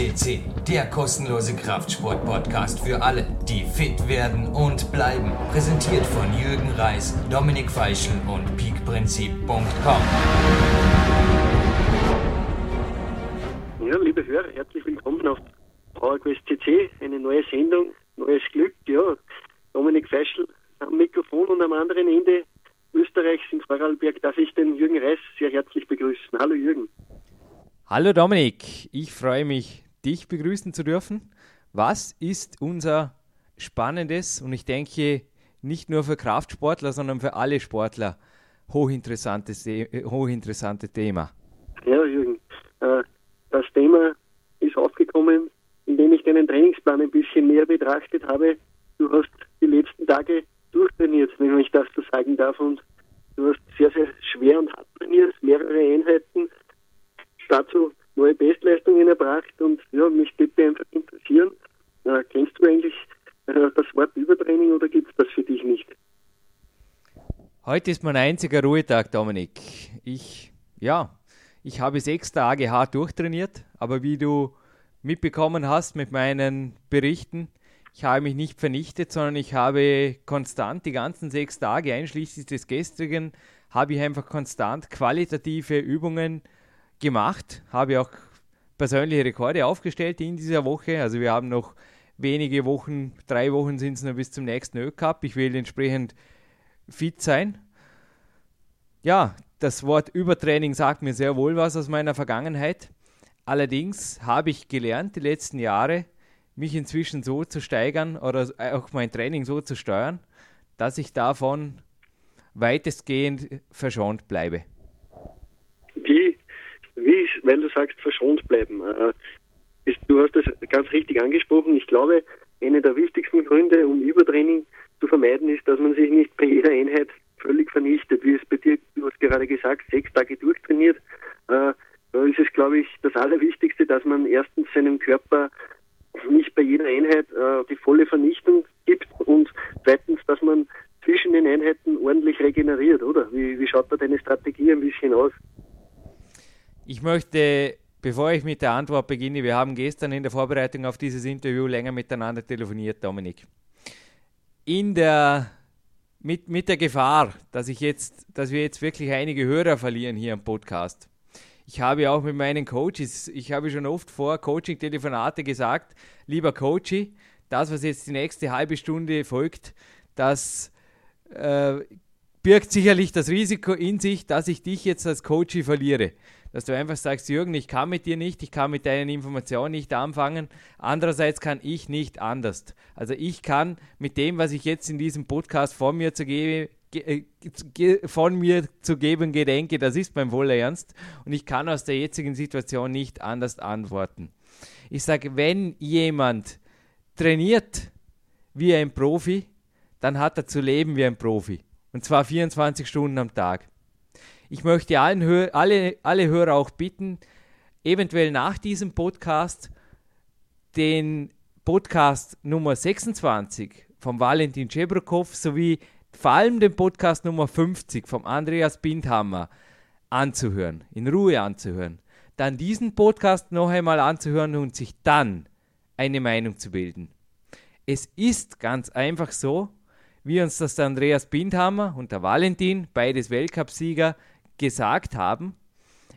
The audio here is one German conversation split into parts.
CC, der kostenlose Kraftsport-Podcast für alle, die fit werden und bleiben. Präsentiert von Jürgen Reis, Dominik Feischl und peakprinzip.com. Ja, liebe Hörer, herzlich willkommen auf PowerQuest CC, eine neue Sendung, neues Glück. Ja, Dominik Feischl am Mikrofon und am anderen Ende Österreichs in Vorarlberg darf ich den Jürgen Reis sehr herzlich begrüßen. Hallo Jürgen. Hallo Dominik, ich freue mich, dich begrüßen zu dürfen. Was ist unser spannendes und ich denke nicht nur für Kraftsportler, sondern für alle Sportler hochinteressantes, hochinteressante Thema? Ja, Jürgen, äh, das Thema ist aufgekommen, indem ich deinen Trainingsplan ein bisschen näher betrachtet habe. Du hast die letzten Tage durchtrainiert, wenn ich das so sagen darf, und du hast sehr, sehr schwer und hart trainiert, mehrere Einheiten dazu neue Bestleistungen erbracht und ja, mich würde einfach interessieren, äh, kennst du eigentlich äh, das Wort Übertraining oder gibt es das für dich nicht? Heute ist mein einziger Ruhetag, Dominik. Ich, ja, ich habe sechs Tage hart durchtrainiert, aber wie du mitbekommen hast mit meinen Berichten, ich habe mich nicht vernichtet, sondern ich habe konstant die ganzen sechs Tage, einschließlich des gestrigen, habe ich einfach konstant qualitative Übungen gemacht, habe auch persönliche Rekorde aufgestellt in dieser Woche. Also wir haben noch wenige Wochen, drei Wochen sind es noch bis zum nächsten Ö-Cup. Ich will entsprechend fit sein. Ja, das Wort Übertraining sagt mir sehr wohl was aus meiner Vergangenheit. Allerdings habe ich gelernt, die letzten Jahre, mich inzwischen so zu steigern oder auch mein Training so zu steuern, dass ich davon weitestgehend verschont bleibe wie, weil du sagst, verschont bleiben. Äh, du hast das ganz richtig angesprochen. Ich glaube, eine der wichtigsten Gründe, um Übertraining zu vermeiden, ist, dass man sich nicht bei jeder Einheit völlig vernichtet. Wie es bei dir, du hast gerade gesagt, sechs Tage durchtrainiert. Äh, da ist es, glaube ich, das Allerwichtigste, dass man erstens seinem Körper nicht bei jeder Einheit äh, die volle Vernichtung gibt und zweitens, dass man zwischen den Einheiten ordentlich regeneriert, oder? Wie, wie schaut da deine Strategie ein bisschen aus? Ich möchte, bevor ich mit der Antwort beginne, wir haben gestern in der Vorbereitung auf dieses Interview länger miteinander telefoniert, Dominik. In der, mit, mit der Gefahr, dass, ich jetzt, dass wir jetzt wirklich einige Hörer verlieren hier am Podcast. Ich habe auch mit meinen Coaches, ich habe schon oft vor Coaching-Telefonate gesagt, lieber Coachy, das, was jetzt die nächste halbe Stunde folgt, das äh, birgt sicherlich das Risiko in sich, dass ich dich jetzt als Coachy verliere dass du einfach sagst, Jürgen, ich kann mit dir nicht, ich kann mit deinen Informationen nicht anfangen. Andererseits kann ich nicht anders. Also ich kann mit dem, was ich jetzt in diesem Podcast von mir zu geben, äh, von mir zu geben gedenke, das ist mein voller Ernst und ich kann aus der jetzigen Situation nicht anders antworten. Ich sage, wenn jemand trainiert wie ein Profi, dann hat er zu leben wie ein Profi. Und zwar 24 Stunden am Tag. Ich möchte allen alle, alle Hörer auch bitten, eventuell nach diesem Podcast den Podcast Nummer 26 vom Valentin Chebrokov sowie vor allem den Podcast Nummer 50 vom Andreas Bindhammer anzuhören, in Ruhe anzuhören. Dann diesen Podcast noch einmal anzuhören und sich dann eine Meinung zu bilden. Es ist ganz einfach so, wie uns das der Andreas Bindhammer und der Valentin, beides Weltcupsieger, gesagt haben.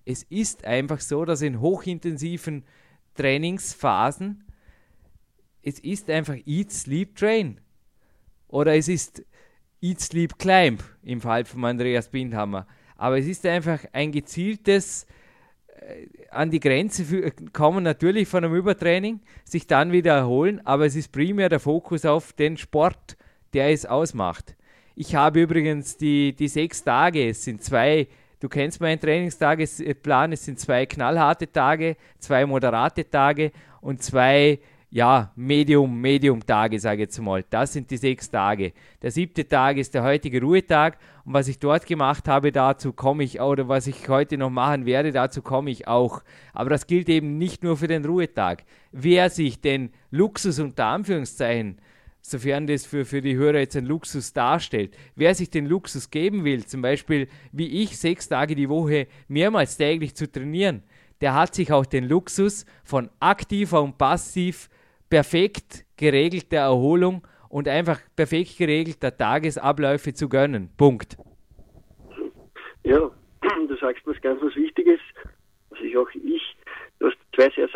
Es ist einfach so, dass in hochintensiven Trainingsphasen es ist einfach Eat, Sleep, Train. Oder es ist Eat, Sleep, Climb im Fall von Andreas Bindhammer. Aber es ist einfach ein gezieltes äh, an die Grenze für, kommen natürlich von einem Übertraining, sich dann wieder erholen, aber es ist primär der Fokus auf den Sport, der es ausmacht. Ich habe übrigens die, die sechs Tage, es sind zwei Du kennst meinen Trainingstagesplan. Es sind zwei knallharte Tage, zwei moderate Tage und zwei ja, Medium, Medium-Tage, sage ich jetzt mal. Das sind die sechs Tage. Der siebte Tag ist der heutige Ruhetag und was ich dort gemacht habe, dazu komme ich, oder was ich heute noch machen werde, dazu komme ich auch. Aber das gilt eben nicht nur für den Ruhetag. Wer sich den Luxus unter Anführungszeichen sofern das für, für die Hörer jetzt ein Luxus darstellt. Wer sich den Luxus geben will, zum Beispiel wie ich, sechs Tage die Woche mehrmals täglich zu trainieren, der hat sich auch den Luxus von aktiver und passiv perfekt geregelter Erholung und einfach perfekt geregelter Tagesabläufe zu gönnen. Punkt. Ja, du sagst was ganz was Wichtiges, was ich auch ich, du hast zwei, sehr,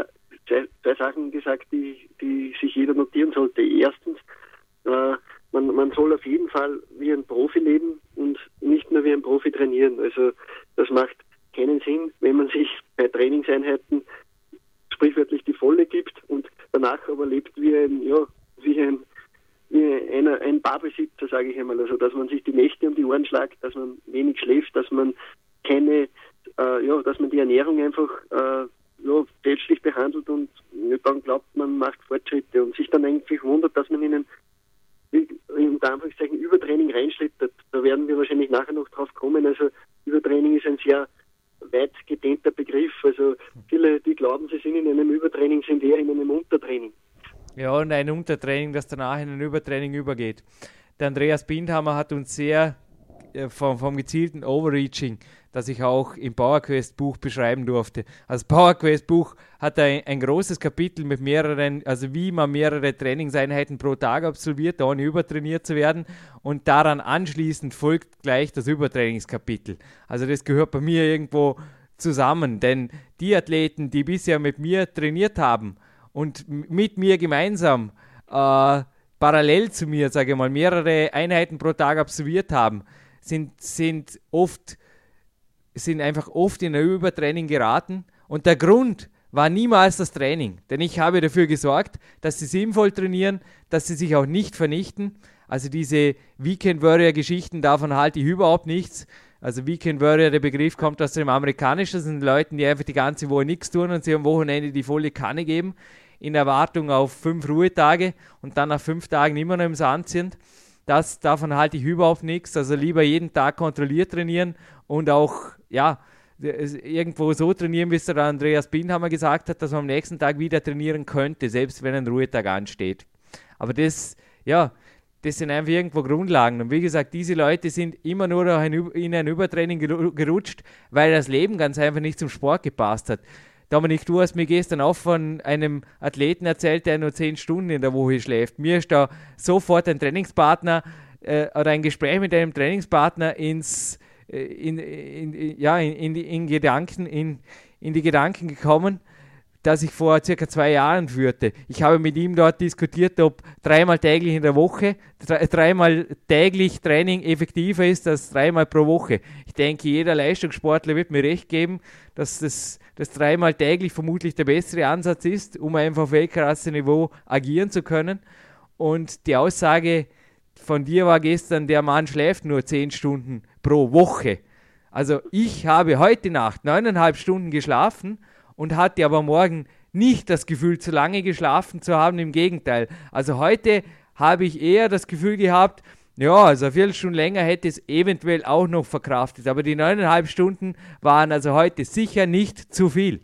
zwei, zwei Sachen gesagt, die, die sich jeder notieren sollte. Erstens, äh, man, man soll auf jeden Fall wie ein Profi leben und nicht nur wie ein Profi trainieren. Also das macht keinen Sinn, wenn man sich bei Trainingseinheiten sprichwörtlich die Volle gibt und danach aber lebt wie ein, ja, wie ein, wie einer, ein Barbesitzer, sage ich einmal. Also dass man sich die Nächte um die Ohren schlagt, dass man wenig schläft, dass man keine, äh, ja, dass man die Ernährung einfach äh, ja, fälschlich behandelt und dann glaubt, man macht Fortschritte und sich dann eigentlich wundert, dass man ihnen unter Anführungszeichen Übertraining reinschlittert. Da werden wir wahrscheinlich nachher noch drauf kommen. Also Übertraining ist ein sehr weit gedehnter Begriff. Also viele, die glauben, sie sind in einem Übertraining, sind eher in einem Untertraining. Ja, und ein Untertraining, das danach in ein Übertraining übergeht. Der Andreas Bindhammer hat uns sehr äh, vom, vom gezielten Overreaching, das ich auch im PowerQuest Buch beschreiben durfte. Also PowerQuest Buch hat ein, ein, großes Kapitel mit mehreren, also wie man mehrere Trainingseinheiten pro Tag absolviert, ohne übertrainiert zu werden. Und daran anschließend folgt gleich das Übertrainingskapitel. Also das gehört bei mir irgendwo zusammen, denn die Athleten, die bisher mit mir trainiert haben und mit mir gemeinsam äh, parallel zu mir, sage ich mal, mehrere Einheiten pro Tag absolviert haben, sind, sind oft, sind einfach oft in ein Übertraining geraten. Und der Grund war niemals das Training. Denn ich habe dafür gesorgt, dass sie sinnvoll trainieren, dass sie sich auch nicht vernichten. Also diese Weekend Warrior Geschichten, davon halte ich überhaupt nichts. Also Weekend Warrior, der Begriff kommt aus dem Amerikanischen, das sind Leute, die einfach die ganze Woche nichts tun und sie am Wochenende die volle Kanne geben, in Erwartung auf fünf Ruhetage und dann nach fünf Tagen immer noch im Sand sind. Das, davon halte ich überhaupt nichts. Also lieber jeden Tag kontrolliert trainieren und auch, ja, irgendwo so trainieren, wie es der Andreas Bindhammer gesagt hat, dass man am nächsten Tag wieder trainieren könnte, selbst wenn ein Ruhetag ansteht. Aber das, ja, das sind einfach irgendwo Grundlagen. Und wie gesagt, diese Leute sind immer nur in ein Übertraining gerutscht, weil das Leben ganz einfach nicht zum Sport gepasst hat. Dominik, du hast mir gestern auch von einem Athleten erzählt, der nur zehn Stunden in der Woche schläft. Mir ist da sofort ein Trainingspartner äh, oder ein Gespräch mit einem Trainingspartner ins, äh, in, in, in, ja, in, in, Gedanken, in, in die Gedanken gekommen, das ich vor circa zwei Jahren führte. Ich habe mit ihm dort diskutiert, ob dreimal täglich in der Woche, dreimal täglich Training effektiver ist als dreimal pro Woche. Ich denke, jeder Leistungssportler wird mir recht geben, dass das, das dreimal täglich vermutlich der bessere Ansatz ist, um einfach auf Weltklasse-Niveau agieren zu können. Und die Aussage von dir war gestern, der Mann schläft nur zehn Stunden pro Woche. Also ich habe heute Nacht neuneinhalb Stunden geschlafen und hatte aber morgen nicht das Gefühl, zu lange geschlafen zu haben. Im Gegenteil. Also heute habe ich eher das Gefühl gehabt, ja, also eine Viertelstunde länger hätte es eventuell auch noch verkraftet. Aber die neuneinhalb Stunden waren also heute sicher nicht zu viel.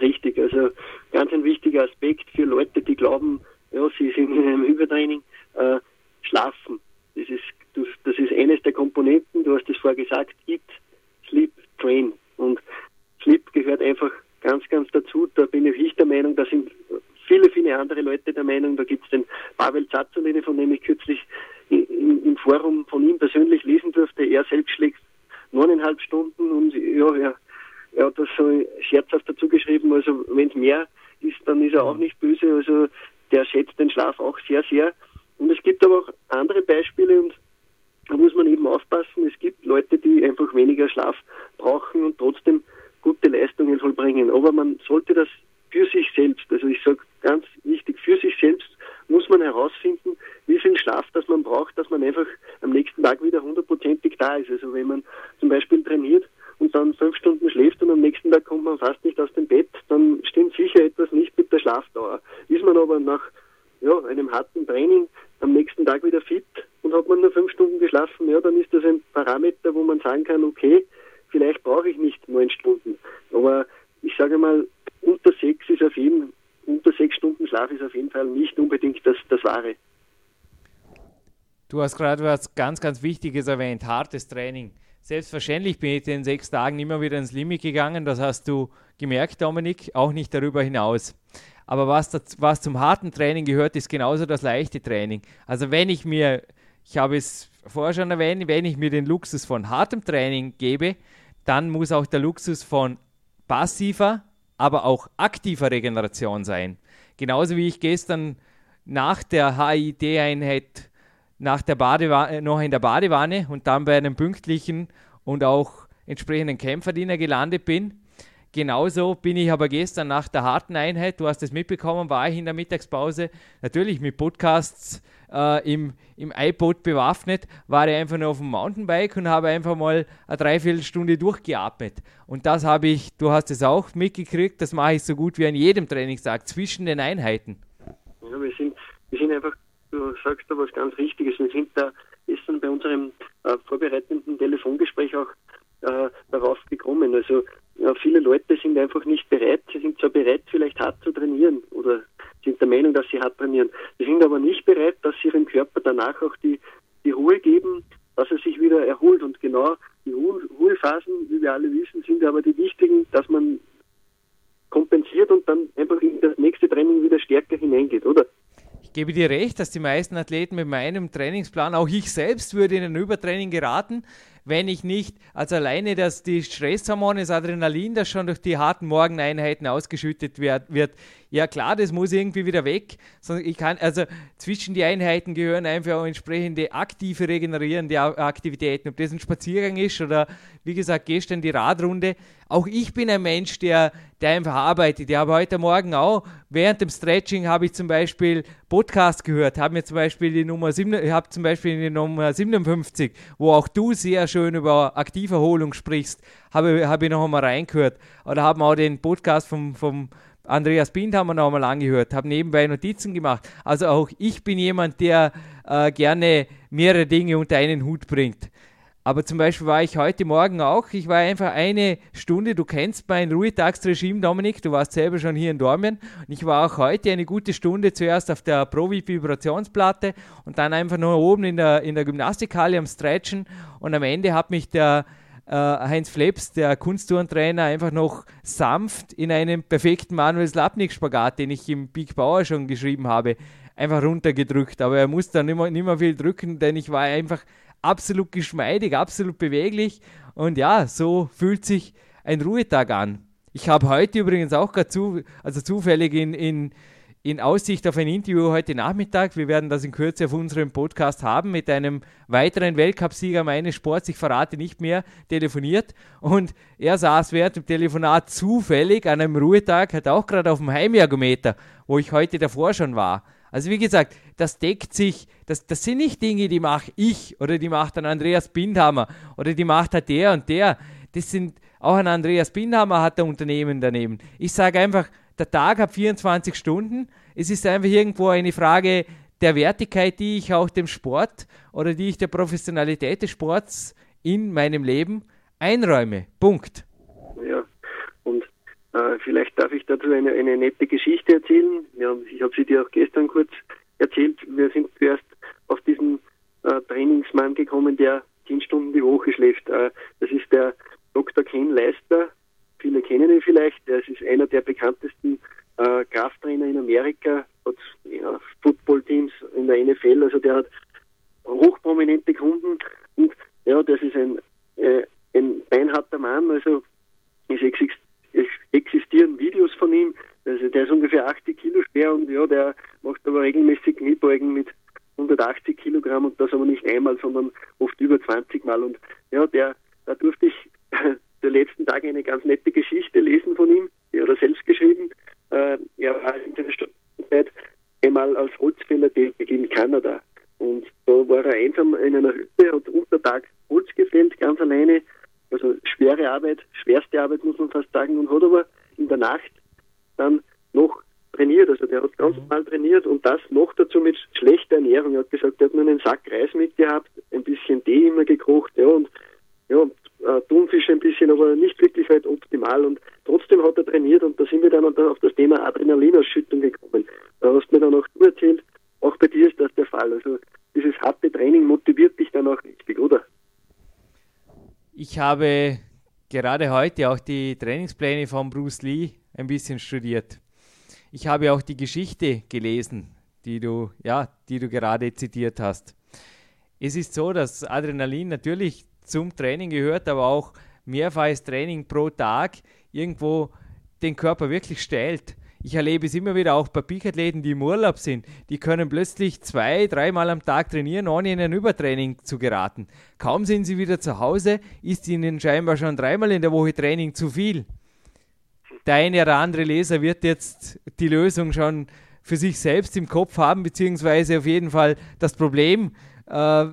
Richtig, also ganz ein wichtiger Aspekt für Leute, die glauben, ja, sie sind in einem Übertraining, äh, schlafen. Das ist, das ist eines der Komponenten, du hast es vorher gesagt, Eat, Sleep, Train. Und Sleep gehört einfach ganz, ganz dazu. Da bin ich der Meinung, da sind viele, viele andere Leute der Meinung. Da gibt es den Pavel Zazzolini, von dem ich kürzlich im, im Forum von ihm persönlich lesen durfte. Er selbst schlägt neuneinhalb Stunden und ja, er, er hat das so scherzhaft dazu geschrieben. Also wenn es mehr ist, dann ist er auch nicht böse. Also der schätzt den Schlaf auch sehr, sehr. Und es gibt aber auch andere Beispiele und da muss man eben aufpassen. Es gibt Leute, die einfach weniger Schlaf brauchen und trotzdem Leistungen vollbringen. Aber man sollte das für sich selbst, also ich sage ganz wichtig, für sich selbst muss man herausfinden, wie viel Schlaf das man braucht, dass man einfach am nächsten Tag wieder hundertprozentig da ist. Also wenn man zum Beispiel trainiert und dann fünf Stunden schläft und am nächsten Tag kommt man fast nicht aus dem Bett, dann stimmt sicher etwas nicht mit der Schlafdauer. Ist man aber nach ja, einem harten Training am nächsten Tag wieder fit und hat man nur fünf Stunden geschlafen, ja, dann ist das ein Parameter, wo man sagen kann, okay, vielleicht brauche ich nicht neun Stunden. Aber ich sage mal, unter sechs ist auf jeden unter sechs Stunden Schlaf ist auf jeden Fall nicht unbedingt das, das Wahre. Du gerade was ganz, ganz Wichtiges erwähnt, hartes Training. Selbstverständlich bin ich in den sechs Tagen immer wieder ins Limit gegangen. Das hast du gemerkt, Dominik, auch nicht darüber hinaus. Aber was, das, was zum harten Training gehört, ist genauso das leichte Training. Also wenn ich mir, ich habe es vorher schon erwähnt, wenn ich mir den Luxus von hartem Training gebe, dann muss auch der Luxus von passiver, aber auch aktiver Regeneration sein. Genauso wie ich gestern nach der HID-Einheit nach der Badewanne, noch in der Badewanne und dann bei einem pünktlichen und auch entsprechenden Kämpferdiener gelandet bin. Genauso bin ich aber gestern nach der harten Einheit, du hast es mitbekommen, war ich in der Mittagspause natürlich mit Podcasts äh, im, im iPod bewaffnet, war ich einfach nur auf dem Mountainbike und habe einfach mal eine Dreiviertelstunde durchgeatmet. Und das habe ich, du hast es auch mitgekriegt, das mache ich so gut wie an jedem Trainingstag zwischen den Einheiten. Ja, wir sind, wir sind einfach, du sagst da was ganz Richtiges, wir sind da gestern bei unserem äh, vorbereitenden Telefongespräch auch äh, darauf gekommen. Also ja, viele Leute sind einfach nicht bereit. Sie sind zwar bereit, vielleicht hart zu trainieren oder sind der Meinung, dass sie hart trainieren. Sie sind aber nicht bereit, dass sie ihrem Körper danach auch die, die Ruhe geben, dass er sich wieder erholt. Und genau die Ruhephasen, wie wir alle wissen, sind aber die wichtigen, dass man kompensiert und dann einfach in das nächste Training wieder stärker hineingeht, oder? Gebe dir recht, dass die meisten Athleten mit meinem Trainingsplan, auch ich selbst würde in ein Übertraining geraten, wenn ich nicht, also alleine, dass die Stresshormone, das Adrenalin, das schon durch die harten Morgeneinheiten ausgeschüttet wird, wird ja klar, das muss irgendwie wieder weg. Ich kann, also zwischen die Einheiten gehören einfach auch entsprechende aktive, regenerierende Aktivitäten, ob das ein Spaziergang ist oder wie gesagt, gestern die Radrunde. Auch ich bin ein Mensch, der, der einfach arbeitet. Ich habe heute Morgen auch, während dem Stretching habe ich zum Beispiel Podcast gehört, habe mir zum Beispiel die Nummer 7, ich habe zum Beispiel die Nummer 57, wo auch du sehr schön über Aktiverholung sprichst, habe, habe ich noch einmal reingehört. Oder haben auch den Podcast vom, vom Andreas Bind haben wir noch einmal angehört, habe nebenbei Notizen gemacht. Also auch ich bin jemand, der äh, gerne mehrere Dinge unter einen Hut bringt. Aber zum Beispiel war ich heute Morgen auch, ich war einfach eine Stunde, du kennst mein Ruhetagsregime, Dominik, du warst selber schon hier in Dormien. Und ich war auch heute eine gute Stunde zuerst auf der Pro-Vibrationsplatte und dann einfach nur oben in der, in der Gymnastikhalle am Stretchen. Und am Ende hat mich der äh, Heinz Fleps, der Kunstturntrainer, einfach noch sanft in einem perfekten Manuel Slapnik-Spagat, den ich im Big Bauer schon geschrieben habe, einfach runtergedrückt. Aber er musste dann nicht mehr, nicht mehr viel drücken, denn ich war einfach absolut geschmeidig, absolut beweglich. Und ja, so fühlt sich ein Ruhetag an. Ich habe heute übrigens auch gerade zu, also zufällig in, in, in Aussicht auf ein Interview heute Nachmittag, wir werden das in Kürze auf unserem Podcast haben, mit einem weiteren Weltcupsieger meines Sports, ich verrate nicht mehr, telefoniert. Und er saß während dem Telefonat zufällig an einem Ruhetag, hat auch gerade auf dem Heimergometer, wo ich heute davor schon war. Also wie gesagt, das deckt sich, das, das sind nicht Dinge, die mache ich oder die macht ein Andreas Bindhammer oder die macht halt der und der. Das sind auch ein Andreas Bindhammer hat ein Unternehmen daneben. Ich sage einfach, der Tag hat 24 Stunden. Es ist einfach irgendwo eine Frage der Wertigkeit, die ich auch dem Sport oder die ich der Professionalität des Sports in meinem Leben einräume. Punkt. Äh, vielleicht darf ich dazu eine, eine nette Geschichte erzählen. Ja, ich habe sie dir auch gestern kurz erzählt. Wir sind zuerst auf diesen äh, Trainingsmann gekommen, der zehn Stunden die Woche schläft. Äh, das ist der Dr. Ken Leister. Viele kennen ihn vielleicht. Er ist einer der bekanntesten äh, Krafttrainer in Amerika, hat ja, Footballteams in der NFL. Also der hat hochprominente Kunden. Und ja, das ist ein, äh, ein beinharter Mann. Also es existieren Videos von ihm. Also der ist ungefähr 80 Kilo schwer und ja, der macht aber regelmäßig Kniebeugen mit 180 Kilogramm und das aber nicht einmal, sondern oft über 20 Mal. Und ja, der, da durfte ich der letzten Tage eine ganz nette Geschichte lesen von ihm, die hat er selbst geschrieben. Äh, er war in der Studienzeit einmal als Holzfäller tätig in Kanada. Und da war er einsam in einer Hütte, hat unter Tag Holz gefällt, ganz alleine also schwere Arbeit, schwerste Arbeit muss man fast sagen, und hat aber in der Nacht dann noch trainiert. Also der hat ganz mhm. normal trainiert und das noch dazu mit schlechter Ernährung. Er hat gesagt, er hat nur einen Sack Reis mitgehabt, ein bisschen Tee immer gekocht, ja, und ja, und, äh, Thunfisch ein bisschen, aber nicht wirklich weit optimal. Und trotzdem hat er trainiert und da sind wir dann auf das Thema Adrenalinausschüttung gekommen. Da hast du mir dann auch bei dir ist das der Fall. Also dieses harte Training motiviert dich dann auch richtig, oder? Ich habe gerade heute auch die Trainingspläne von Bruce Lee ein bisschen studiert. Ich habe auch die Geschichte gelesen, die du, ja, die du gerade zitiert hast. Es ist so, dass Adrenalin natürlich zum Training gehört, aber auch mehrfaches Training pro Tag irgendwo den Körper wirklich stellt. Ich erlebe es immer wieder auch bei Peak-Athleten, die im Urlaub sind. Die können plötzlich zwei, dreimal am Tag trainieren, ohne in ein Übertraining zu geraten. Kaum sind sie wieder zu Hause, ist ihnen scheinbar schon dreimal in der Woche Training zu viel. Der eine oder andere Leser wird jetzt die Lösung schon für sich selbst im Kopf haben, beziehungsweise auf jeden Fall das Problem. Äh,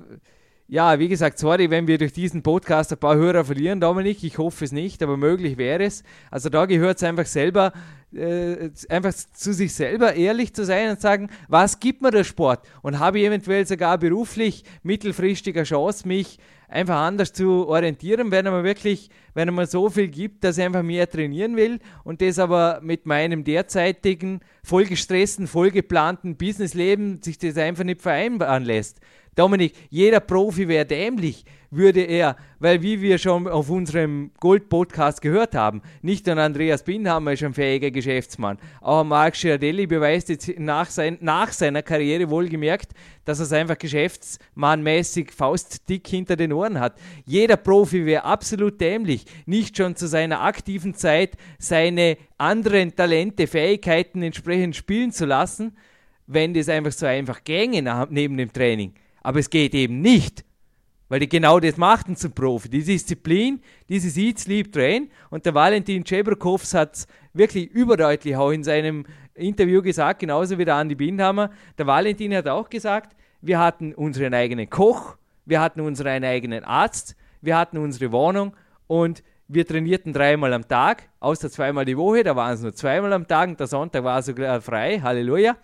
ja, wie gesagt, sorry, wenn wir durch diesen Podcast ein paar Hörer verlieren, Dominik. Ich hoffe es nicht, aber möglich wäre es. Also da gehört es einfach selber äh, einfach zu sich selber ehrlich zu sein und sagen, was gibt mir der Sport? Und habe ich eventuell sogar beruflich mittelfristiger Chance, mich einfach anders zu orientieren, wenn man wirklich, wenn man so viel gibt, dass ich einfach mehr trainieren will und das aber mit meinem derzeitigen vollgestressten, vollgeplanten Businessleben sich das einfach nicht vereinbaren lässt. Dominik, jeder Profi wäre dämlich, würde er, weil wie wir schon auf unserem Gold-Podcast gehört haben, nicht nur Andreas Binhammer ist ein fähiger Geschäftsmann, auch Marc Girardelli beweist jetzt nach, sein, nach seiner Karriere wohlgemerkt, dass er es einfach geschäftsmannmäßig faustdick hinter den Ohren hat. Jeder Profi wäre absolut dämlich, nicht schon zu seiner aktiven Zeit seine anderen Talente, Fähigkeiten entsprechend spielen zu lassen, wenn das einfach so einfach gänge neben dem Training. Aber es geht eben nicht, weil die genau das machten zum Profi. Die Disziplin, dieses Eat, Sleep, Train. Und der Valentin Chebrokows hat es wirklich überdeutlich auch in seinem Interview gesagt, genauso wie der Andi Bindhammer. Der Valentin hat auch gesagt, wir hatten unseren eigenen Koch, wir hatten unseren eigenen Arzt, wir hatten unsere Wohnung und wir trainierten dreimal am Tag, außer zweimal die Woche, da waren es nur zweimal am Tag und der Sonntag war sogar frei, Halleluja.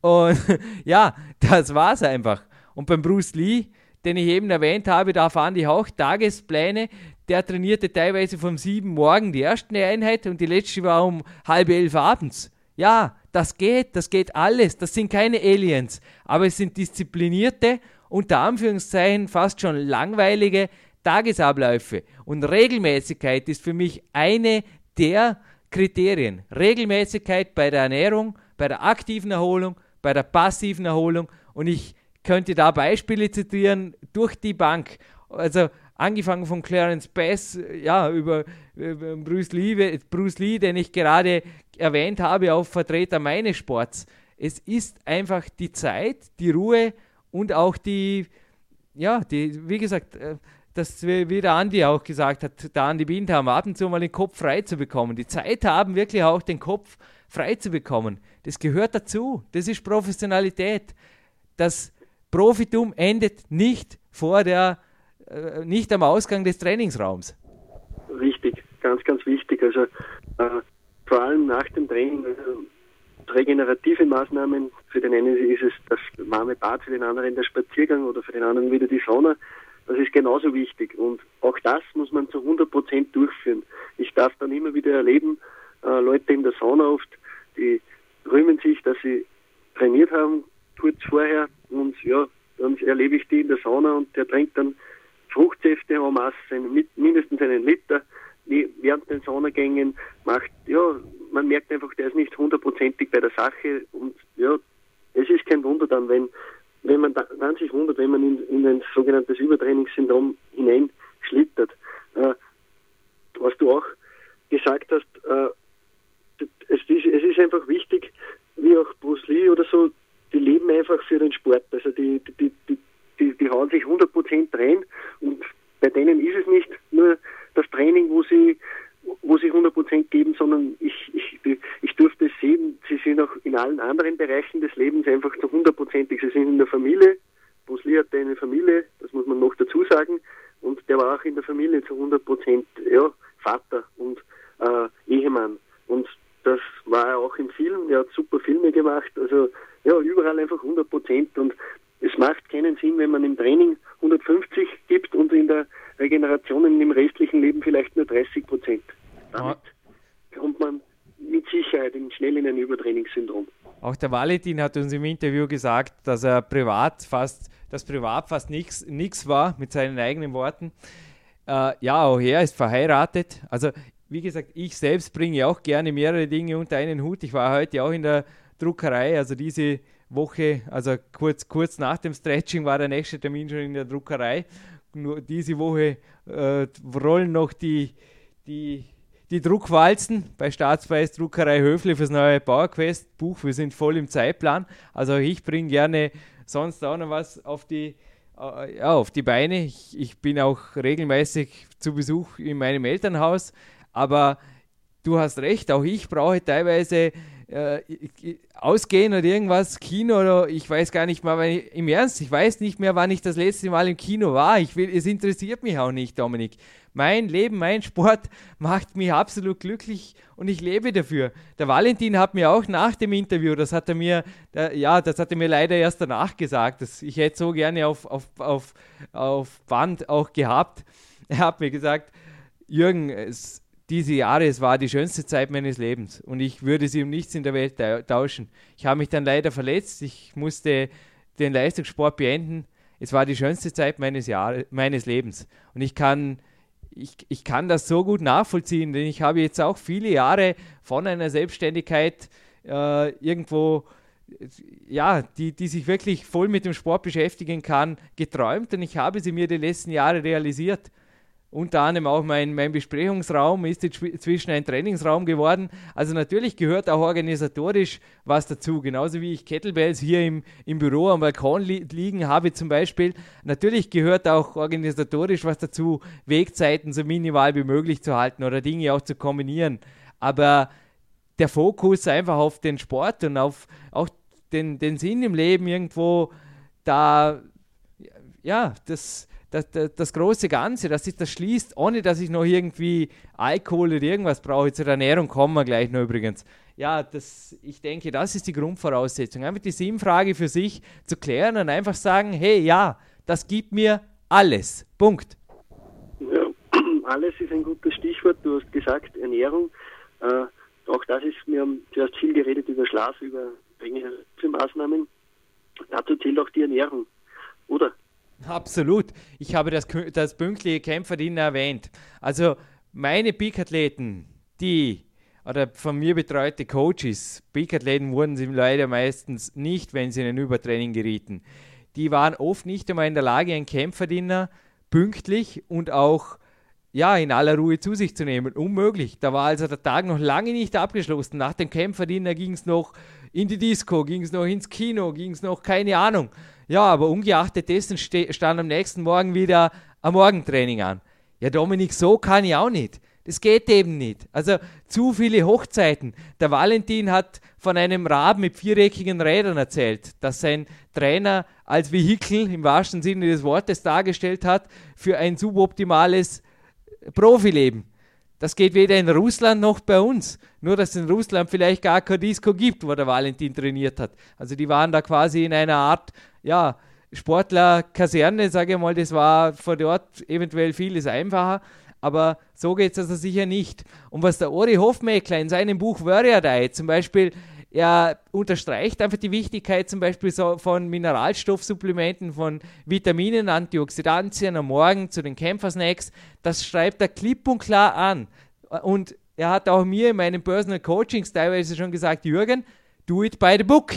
Und ja, das war es einfach. Und beim Bruce Lee, den ich eben erwähnt habe, da fahren die auch Tagespläne. Der trainierte teilweise vom sieben morgen die erste Einheit und die letzte war um halb elf abends. Ja, das geht, das geht alles. Das sind keine Aliens, aber es sind disziplinierte, unter Anführungszeichen fast schon langweilige Tagesabläufe. Und Regelmäßigkeit ist für mich eine der Kriterien. Regelmäßigkeit bei der Ernährung, bei der aktiven Erholung, bei der passiven Erholung. Und ich könnte da Beispiele zitieren durch die Bank. Also angefangen von Clarence Bass, ja, über, über Bruce, Lee, Bruce Lee, den ich gerade erwähnt habe, auch Vertreter meines Sports. Es ist einfach die Zeit, die Ruhe und auch die, ja, die, wie gesagt, äh, das, wie der Andi auch gesagt hat, der Andi Bindham, ab und zu mal den Kopf frei zu bekommen. Die Zeit haben, wirklich auch den Kopf frei zu bekommen. Das gehört dazu. Das ist Professionalität. Das Profitum endet nicht vor der, äh, nicht am Ausgang des Trainingsraums. Richtig, ganz, ganz wichtig. Also äh, vor allem nach dem Training, äh, regenerative Maßnahmen, für den einen ist es das warme Bad, für den anderen der Spaziergang oder für den anderen wieder die Sauna. Das ist genauso wichtig und auch das muss man zu 100 Prozent durchführen. Ich darf dann immer wieder erleben, äh, Leute in der Sauna oft, die rühmen sich, dass sie trainiert haben, kurz vorher und ja, dann erlebe ich die in der Sauna und der trinkt dann Fruchtsäfte en masse, mindestens einen Liter während den Saunagängen, macht, ja, man merkt einfach, der ist nicht hundertprozentig bei der Sache und ja, es ist kein Wunder dann, wenn, wenn man dann sich wundert, wenn man in, in ein sogenanntes Übertrainingssyndrom hineinschlittert. Äh, was du auch gesagt hast, äh, es, ist, es ist einfach wichtig, wie auch Bruce Lee oder so, die leben einfach für den Sport. Also die, die, die, die, die hauen sich 100% rein und bei denen ist es nicht nur das Training, wo sie wo sie 100% geben, sondern ich, ich, ich durfte es sehen, sie sind auch in allen anderen Bereichen des Lebens einfach zu 100%ig. Sie sind in der Familie, Lee hatte eine Familie, das muss man noch dazu sagen, und der war auch in der Familie zu 100% ja, Vater und äh, Ehemann. Und das war er auch im Film, er hat super Filme gemacht, also ja, überall einfach 100 Prozent und es macht keinen Sinn, wenn man im Training 150 gibt und in der Regeneration in dem restlichen Leben vielleicht nur 30 Prozent. Damit kommt man mit Sicherheit schnell in ein Übertrainingssyndrom. Auch der Valentin hat uns im Interview gesagt, dass er privat fast, dass privat fast nichts war, mit seinen eigenen Worten. Äh, ja, auch er ist verheiratet. Also, wie gesagt, ich selbst bringe auch gerne mehrere Dinge unter einen Hut. Ich war heute auch in der Druckerei, also diese Woche, also kurz, kurz nach dem Stretching war der nächste Termin schon in der Druckerei. Nur diese Woche äh, rollen noch die, die, die Druckwalzen bei Staatspreis Druckerei Höfle fürs neue Bauerquest Buch. Wir sind voll im Zeitplan. Also ich bringe gerne sonst auch noch was auf die, äh, auf die Beine. Ich, ich bin auch regelmäßig zu Besuch in meinem Elternhaus. Aber du hast recht, auch ich brauche teilweise äh, ausgehen oder irgendwas, Kino oder ich weiß gar nicht mal, ich, im Ernst, ich weiß nicht mehr, wann ich das letzte Mal im Kino war. Ich will, es interessiert mich auch nicht, Dominik. Mein Leben, mein Sport macht mich absolut glücklich und ich lebe dafür. Der Valentin hat mir auch nach dem Interview, das hat er mir, der, ja, das hat er mir leider erst danach gesagt, dass ich hätte so gerne auf, auf, auf, auf Band auch gehabt. Er hat mir gesagt, Jürgen, es, diese Jahre, es war die schönste Zeit meines Lebens. Und ich würde sie um nichts in der Welt tauschen. Ich habe mich dann leider verletzt, ich musste den Leistungssport beenden. Es war die schönste Zeit meines, Jahre, meines Lebens. Und ich kann, ich, ich kann das so gut nachvollziehen, denn ich habe jetzt auch viele Jahre von einer Selbstständigkeit äh, irgendwo ja, die, die sich wirklich voll mit dem Sport beschäftigen kann, geträumt. Und ich habe sie mir die letzten Jahre realisiert unter anderem auch mein, mein Besprechungsraum ist inzwischen ein Trainingsraum geworden. Also natürlich gehört auch organisatorisch was dazu. Genauso wie ich Kettlebells hier im, im Büro am Balkon li liegen habe zum Beispiel. Natürlich gehört auch organisatorisch was dazu, Wegzeiten so minimal wie möglich zu halten oder Dinge auch zu kombinieren. Aber der Fokus einfach auf den Sport und auf auch den, den Sinn im Leben irgendwo da, ja, das das, das, das, große Ganze, dass sich das schließt, ohne dass ich noch irgendwie Alkohol oder irgendwas brauche. Zur Ernährung kommen wir gleich noch übrigens. Ja, das, ich denke, das ist die Grundvoraussetzung. Einfach die Sinnfrage für sich zu klären und einfach sagen, hey, ja, das gibt mir alles. Punkt. Ja, alles ist ein gutes Stichwort. Du hast gesagt, Ernährung. Äh, auch das ist, wir haben zuerst viel geredet über Schlaf, über Maßnahmen. Dazu zählt auch die Ernährung, oder? Absolut. Ich habe das, das pünktliche Kämpferdienen erwähnt. Also meine Peak-Athleten, die oder von mir betreute Coaches, Peak-Athleten wurden sie leider meistens nicht, wenn sie in ein Übertraining gerieten. Die waren oft nicht einmal in der Lage, ein Kämpferdiener pünktlich und auch ja, in aller Ruhe zu sich zu nehmen. Unmöglich. Da war also der Tag noch lange nicht abgeschlossen. Nach dem Kämpferdiener ging es noch in die Disco, ging es noch ins Kino, ging es noch, keine Ahnung. Ja, aber ungeachtet dessen stand am nächsten Morgen wieder ein Morgentraining an. Ja, Dominik, so kann ich auch nicht. Das geht eben nicht. Also zu viele Hochzeiten. Der Valentin hat von einem Rad mit viereckigen Rädern erzählt, das sein Trainer als Vehikel im wahrsten Sinne des Wortes dargestellt hat für ein suboptimales Profileben. Das geht weder in Russland noch bei uns. Nur, dass es in Russland vielleicht gar kein Disco gibt, wo der Valentin trainiert hat. Also die waren da quasi in einer Art, ja, Sportlerkaserne, sage ich mal, das war vor dort eventuell vieles einfacher. Aber so geht es also sicher nicht. Und was der Ori Hofmeckler in seinem Buch Warrior Diet zum Beispiel er unterstreicht einfach die Wichtigkeit zum Beispiel so von Mineralstoffsupplementen, von Vitaminen, Antioxidantien am Morgen zu den Kämpfersnacks. Das schreibt er klipp und klar an. Und er hat auch mir in meinen Personal Coachings teilweise schon gesagt, Jürgen, do it by the book.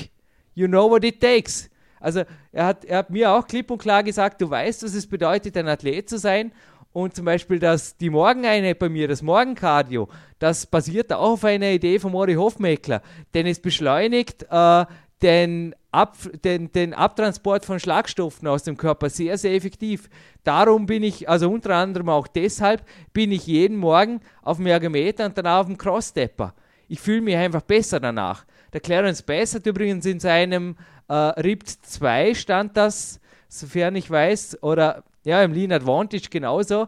You know what it takes. Also er hat, er hat mir auch klipp und klar gesagt, du weißt, was es bedeutet, ein Athlet zu sein und zum Beispiel das, die Morgeneinheit bei mir, das Morgencardio, das basiert auch auf einer Idee von Mori Hofmeckler, denn es beschleunigt äh, den, Ab, den, den Abtransport von Schlagstoffen aus dem Körper sehr, sehr effektiv. Darum bin ich, also unter anderem auch deshalb, bin ich jeden Morgen auf dem Ergometer und danach auf dem Crossstepper. Ich fühle mich einfach besser danach. Der Clarence Bass hat übrigens in seinem äh, RIPT 2 stand das, sofern ich weiß, oder ja, im Lean Advantage genauso,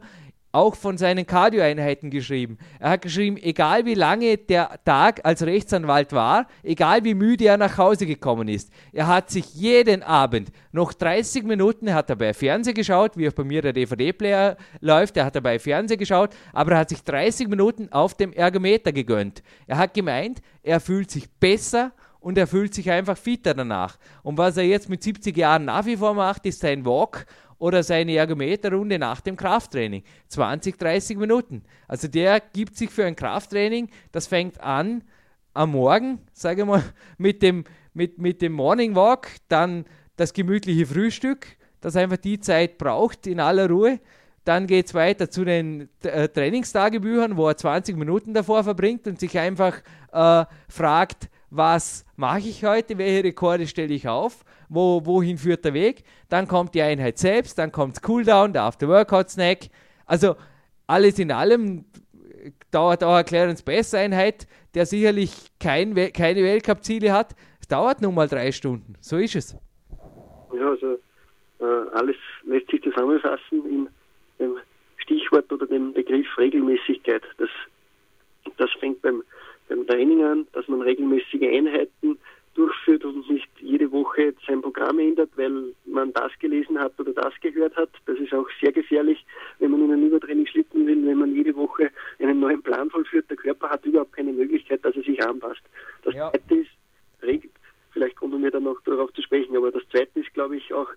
auch von seinen Cardio-Einheiten geschrieben. Er hat geschrieben, egal wie lange der Tag als Rechtsanwalt war, egal wie müde er nach Hause gekommen ist, er hat sich jeden Abend noch 30 Minuten, hat er bei Fernsehen geschaut, wie auch bei mir der DVD-Player läuft, er hat dabei Fernsehen geschaut, aber er hat sich 30 Minuten auf dem Ergometer gegönnt. Er hat gemeint, er fühlt sich besser und er fühlt sich einfach fitter danach. Und was er jetzt mit 70 Jahren nach wie vor macht, ist sein Walk oder seine Ergometerrunde nach dem Krafttraining. 20, 30 Minuten. Also der gibt sich für ein Krafttraining, das fängt an am Morgen, sage ich mal, mit dem, mit, mit dem Morning Walk, dann das gemütliche Frühstück, das einfach die Zeit braucht in aller Ruhe. Dann geht es weiter zu den äh, Trainingstagebüchern, wo er 20 Minuten davor verbringt und sich einfach äh, fragt, was mache ich heute, welche Rekorde stelle ich auf, wo, wohin führt der Weg. Dann kommt die Einheit selbst, dann kommt Cooldown, der After-Workout-Snack. Also alles in allem dauert auch eine Clarence Best Einheit, der sicherlich kein, keine Weltcup-Ziele hat. Es dauert nun mal drei Stunden. So ist es. Ja, also äh, alles lässt sich zusammenfassen in dem Stichwort oder dem Begriff Regelmäßigkeit. Das, das fängt beim, beim Training an, dass man regelmäßige Einheiten durchführt und nicht jede Woche sein Programm ändert, weil man das gelesen hat oder das gehört hat. Das ist auch sehr gefährlich, wenn man in ein Übertraining schlippen will, wenn man jede Woche einen neuen Plan vollführt. Der Körper hat überhaupt keine Möglichkeit, dass er sich anpasst. Das ja. zweite ist, vielleicht kommen wir dann noch darauf zu sprechen, aber das zweite ist, glaube ich, auch,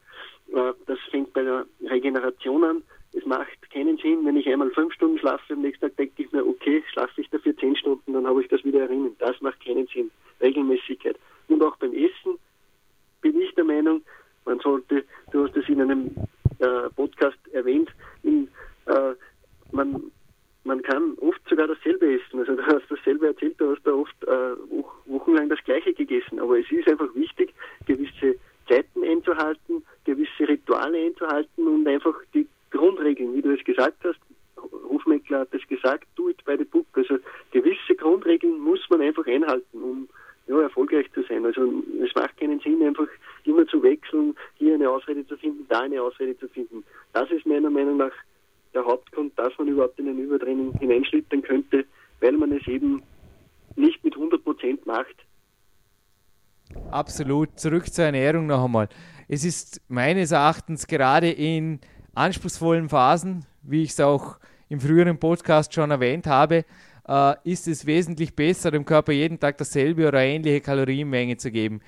äh, das fängt bei der Regeneration an. Es macht keinen Sinn, wenn ich einmal fünf Stunden schlafe, am nächsten Tag denke ich mir, okay, schlafe ich dafür zehn Stunden, dann habe ich das wieder erinnert. Das macht keinen Sinn. Regelmäßigkeit. Und auch beim Essen bin ich der Meinung, man sollte, du hast es in einem äh, Podcast erwähnt, in, äh, man, man kann oft sogar dasselbe essen. Also du hast dasselbe erzählt, du hast da oft äh, wochenlang das Gleiche gegessen. Aber es ist einfach wichtig, gewisse Zeiten einzuhalten, gewisse Rituale einzuhalten und einfach die Grundregeln, wie du es gesagt hast, Hofmeckler hat es gesagt, do it by the book. Also gewisse Grundregeln muss man einfach einhalten, um ja, erfolgreich zu sein. Also es macht keinen Sinn, einfach immer zu wechseln, hier eine Ausrede zu finden, da eine Ausrede zu finden. Das ist meiner Meinung nach der Hauptgrund, dass man überhaupt in ein Übertraining hineinschlittern könnte, weil man es eben nicht mit 100 Prozent macht. Absolut. Zurück zur Ernährung noch einmal. Es ist meines Erachtens gerade in anspruchsvollen Phasen, wie ich es auch im früheren Podcast schon erwähnt habe, äh, ist es wesentlich besser, dem Körper jeden Tag dasselbe oder ähnliche Kalorienmenge zu geben.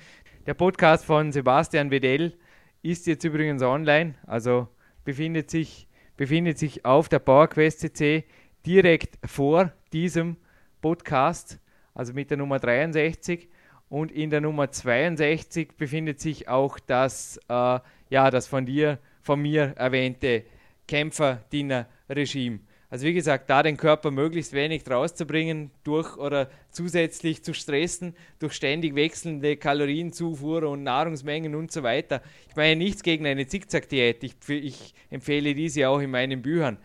Der Podcast von Sebastian Wedell ist jetzt übrigens online, also befindet sich, befindet sich auf der PowerQuest CC direkt vor diesem Podcast, also mit der Nummer 63. Und in der Nummer 62 befindet sich auch das, äh, ja, das von dir, von mir erwähnte Kämpfer-Dinner-Regime. Also wie gesagt, da den Körper möglichst wenig rauszubringen durch oder zusätzlich zu stressen durch ständig wechselnde Kalorienzufuhr und Nahrungsmengen und so weiter. Ich meine nichts gegen eine Zickzack-Diät. Ich, ich empfehle diese auch in meinen Büchern.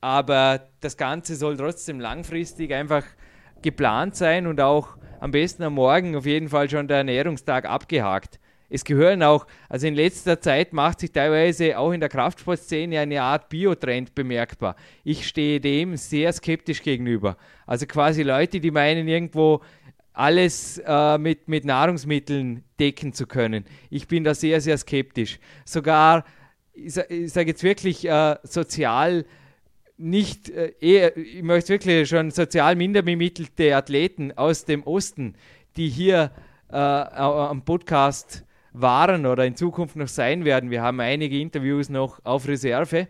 Aber das Ganze soll trotzdem langfristig einfach geplant sein und auch am besten am Morgen auf jeden Fall schon der Ernährungstag abgehakt. Es gehören auch, also in letzter Zeit macht sich teilweise auch in der Kraftsportszene eine Art Biotrend bemerkbar. Ich stehe dem sehr skeptisch gegenüber. Also quasi Leute, die meinen irgendwo alles äh, mit, mit Nahrungsmitteln decken zu können. Ich bin da sehr, sehr skeptisch. Sogar, ich, sage jetzt wirklich äh, sozial nicht, äh, eher, ich möchte wirklich schon sozial minder bemittelte Athleten aus dem Osten, die hier äh, am Podcast waren oder in Zukunft noch sein werden. Wir haben einige Interviews noch auf Reserve.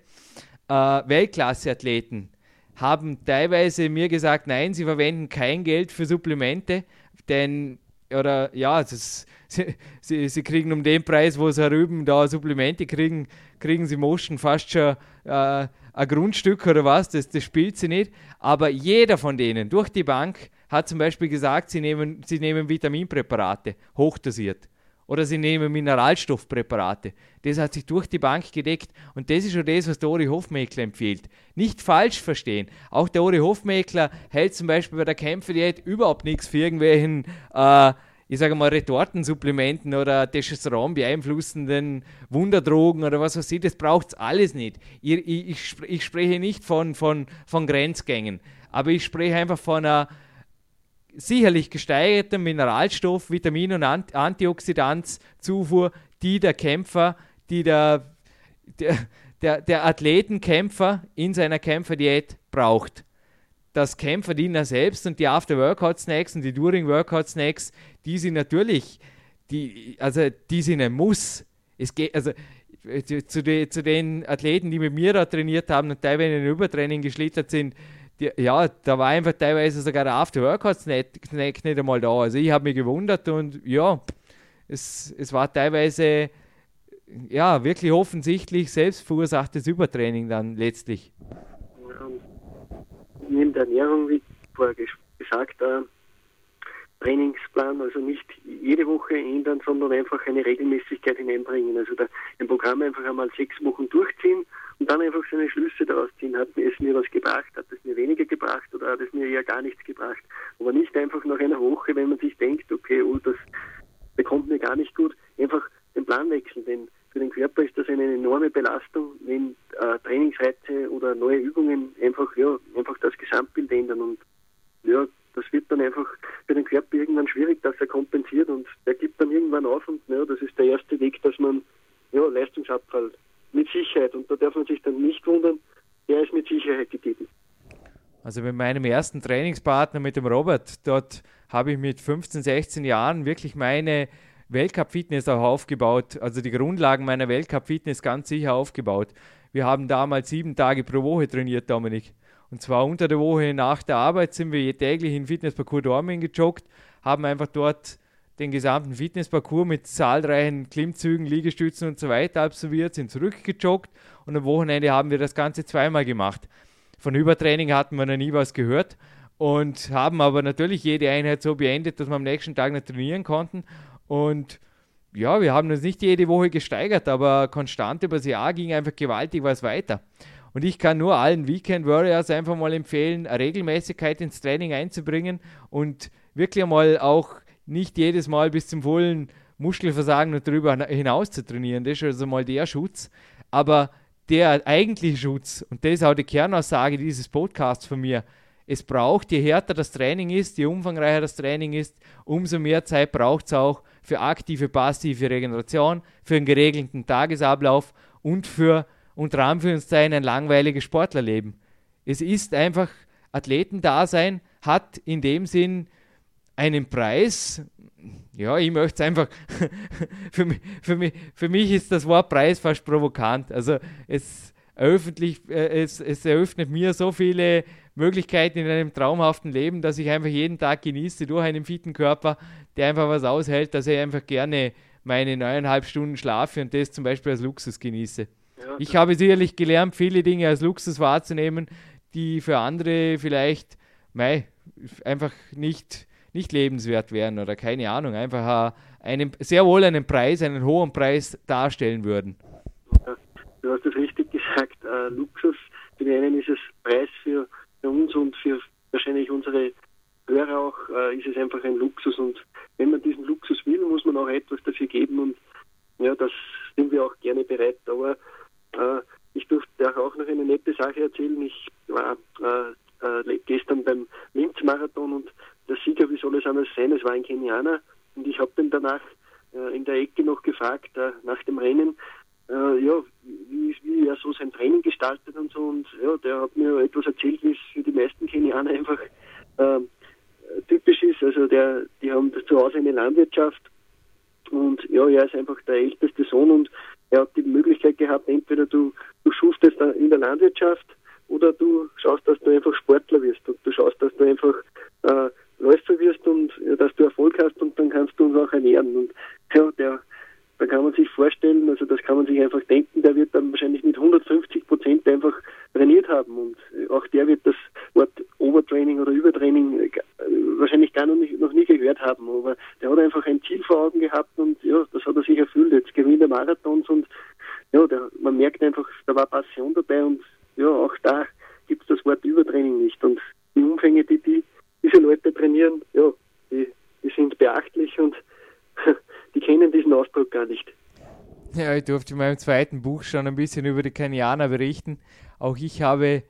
Äh, Weltklasse-Athleten haben teilweise mir gesagt, nein, sie verwenden kein Geld für Supplemente, denn oder ja, das, sie, sie, sie, kriegen um den Preis, wo sie herüben da Supplemente kriegen, kriegen sie Moschen fast schon äh, ein Grundstück oder was, das, das spielt sie nicht. Aber jeder von denen durch die Bank hat zum Beispiel gesagt, sie nehmen, sie nehmen Vitaminpräparate, hochdosiert. Oder sie nehmen Mineralstoffpräparate. Das hat sich durch die Bank gedeckt. Und das ist schon das, was der Ori Hofmeckler empfiehlt. Nicht falsch verstehen. Auch der Ori Hofmeckler hält zum Beispiel bei der Kämpferdiät überhaupt nichts für irgendwelchen äh, ich sage mal, Retortensupplementen oder Testosteron beeinflussenden Wunderdrogen oder was weiß ich, das braucht es alles nicht. Ich, ich, ich, spreche nicht von, von, von Grenzgängen, aber ich spreche einfach von einer sicherlich gesteigerten Mineralstoff-, Vitamin- und Ant Antioxidanzzufuhr, die der Kämpfer, die der, der, der, der Athletenkämpfer in seiner Kämpferdiät braucht. das Kämpferdiener selbst und die After-Workout-Snacks und die During-Workout-Snacks, die sind natürlich, die, also die sind ein Muss. Es geht, also zu, de, zu den Athleten, die mit mir da trainiert haben und teilweise in Übertraining geschlittert sind, die, ja, da war einfach teilweise sogar der After-Workout-Snack nicht einmal da. Also ich habe mich gewundert und ja, es, es war teilweise ja wirklich offensichtlich selbstverursachtes Übertraining dann letztlich. Neben der Ernährung, wie vorher gesagt, äh, Trainingsplan, also nicht jede Woche ändern, sondern einfach eine Regelmäßigkeit hineinbringen. Also da, ein Programm einfach einmal sechs Wochen durchziehen und dann einfach seine Schlüsse daraus ziehen. Hat es mir was gebracht, hat es mir weniger gebracht oder hat es mir eher gar nichts gebracht. Aber nicht einfach nach einer Woche, wenn man sich denkt, okay, oh, das bekommt mir gar nicht gut, einfach den Plan wechseln. Denn für den Körper ist das eine enorme Belastung, wenn äh, Trainingsreize oder neue Übungen einfach, ja, einfach das Gesamtbild ändern. Und ja, das wird dann einfach für den Körper irgendwann schwierig, dass er kompensiert und der gibt dann irgendwann auf und ja, das ist der erste Weg, dass man ja, Leistungsabfall Sicherheit und da darf man sich dann nicht wundern, der ist mit Sicherheit gegeben. Also mit meinem ersten Trainingspartner, mit dem Robert, dort habe ich mit 15, 16 Jahren wirklich meine Weltcup-Fitness auch aufgebaut, also die Grundlagen meiner Weltcup-Fitness ganz sicher aufgebaut. Wir haben damals sieben Tage pro Woche trainiert, Dominik. Und zwar unter der Woche nach der Arbeit sind wir täglich in Fitnessparcours Dormien gejoggt, haben einfach dort den gesamten Fitnessparcours mit zahlreichen Klimmzügen, Liegestützen und so weiter absolviert, sind zurückgejoggt und am Wochenende haben wir das Ganze zweimal gemacht. Von Übertraining hatten wir noch nie was gehört und haben aber natürlich jede Einheit so beendet, dass wir am nächsten Tag nicht trainieren konnten. Und ja, wir haben uns nicht jede Woche gesteigert, aber konstant über das Jahr ging einfach gewaltig was weiter. Und ich kann nur allen Weekend Warriors einfach mal empfehlen, Regelmäßigkeit ins Training einzubringen und wirklich mal auch nicht jedes Mal bis zum vollen Muskelversagen und darüber hinaus zu trainieren. Das ist also mal der Schutz. Aber der eigentliche Schutz, und das ist auch die Kernaussage dieses Podcasts von mir, es braucht, je härter das Training ist, je umfangreicher das Training ist, umso mehr Zeit braucht es auch für aktive, passive Regeneration, für einen geregelten Tagesablauf und für unter Anführungszeichen ein langweiliges Sportlerleben. Es ist einfach, Athletendasein hat in dem Sinn einen Preis. Ja, ich möchte es einfach, für, mich, für, mich, für mich ist das Wort Preis fast provokant. Also es, eröffentlich, äh, es, es eröffnet mir so viele Möglichkeiten in einem traumhaften Leben, dass ich einfach jeden Tag genieße durch einen fitten Körper, der einfach was aushält, dass ich einfach gerne meine neuneinhalb Stunden schlafe und das zum Beispiel als Luxus genieße ich habe sicherlich gelernt, viele Dinge als Luxus wahrzunehmen, die für andere vielleicht mei, einfach nicht, nicht lebenswert wären oder keine Ahnung, einfach einen, sehr wohl einen Preis, einen hohen Preis darstellen würden. Du hast es richtig gesagt, äh, Luxus, für die einen ist es Preis für, für uns und für wahrscheinlich unsere Hörer auch, äh, ist es einfach ein Luxus und wenn man diesen Luxus will, muss man auch etwas dafür geben und ja, das sind wir auch gerne bereit, aber äh, ich durfte auch noch eine nette Sache erzählen. Ich war äh, äh, gestern beim Linz-Marathon und soll es anders sein, es war ein Kenianer und ich habe den danach äh, in der Ecke noch gefragt, äh, nach dem Rennen, äh, ja, wie, wie, er so sein Training gestaltet und so und ja, der hat mir etwas erzählt, wie es für die meisten Kenianer einfach typisch ist. Also der, die haben zu Hause eine Landwirtschaft und ja, er ist einfach der älteste Sohn und er hat die Möglichkeit gehabt, entweder du, du schuftest in der Landwirtschaft oder du schaust, dass du einfach Sportler wirst und du schaust, dass du einfach äh, Läufer wirst und dass du Erfolg hast und dann kannst du uns auch ernähren. Und ja, der, da kann man sich vorstellen, also das kann man sich einfach denken, der wird dann wahrscheinlich mit 150 Prozent einfach trainiert haben und auch der wird das Wort Overtraining oder Übertraining äh, wahrscheinlich gar noch, nicht, noch nie gehört haben, aber der hat einfach ein Ziel vor Augen gehabt und ja, das hat er sich erfüllt. Jetzt gewinnt er Marathons und ja, der, man merkt einfach, da war Passion dabei und ja, auch da gibt es das Wort Übertraining nicht. Und die Umfänge, die, die Leute trainieren, ja, die, die sind beachtlich und die kennen diesen Ausdruck gar nicht. Ja, ich durfte in meinem zweiten Buch schon ein bisschen über die Kenianer berichten. Auch ich habe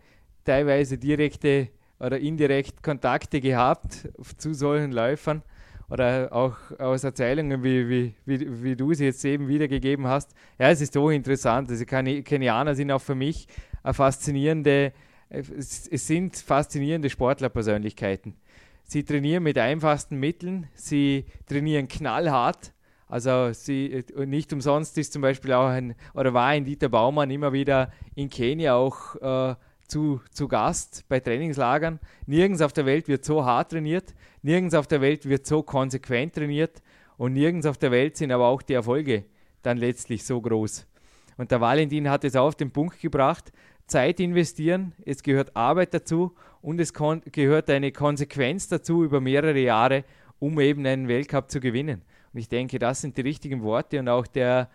teilweise direkte oder indirekt Kontakte gehabt zu solchen Läufern oder auch aus Erzählungen, wie, wie, wie, wie du sie jetzt eben wiedergegeben hast. Ja, es ist so interessant. Also Kenianer sind auch für mich eine faszinierende es, sind faszinierende Sportlerpersönlichkeiten. Sie trainieren mit einfachsten Mitteln, sie trainieren knallhart. Also sie, nicht umsonst ist zum Beispiel auch ein, oder war ein Dieter Baumann immer wieder in Kenia auch äh, zu, zu Gast bei Trainingslagern. Nirgends auf der Welt wird so hart trainiert, nirgends auf der Welt wird so konsequent trainiert und nirgends auf der Welt sind aber auch die Erfolge dann letztlich so groß. Und der Valentin hat es auf den Punkt gebracht, Zeit investieren, es gehört Arbeit dazu und es gehört eine Konsequenz dazu über mehrere Jahre, um eben einen Weltcup zu gewinnen. Und ich denke, das sind die richtigen Worte und auch der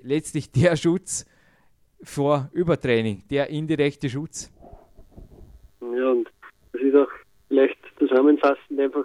letztlich der Schutz, vor Übertraining, der indirekte Schutz. Ja, und das ist auch vielleicht zusammenfassend einfach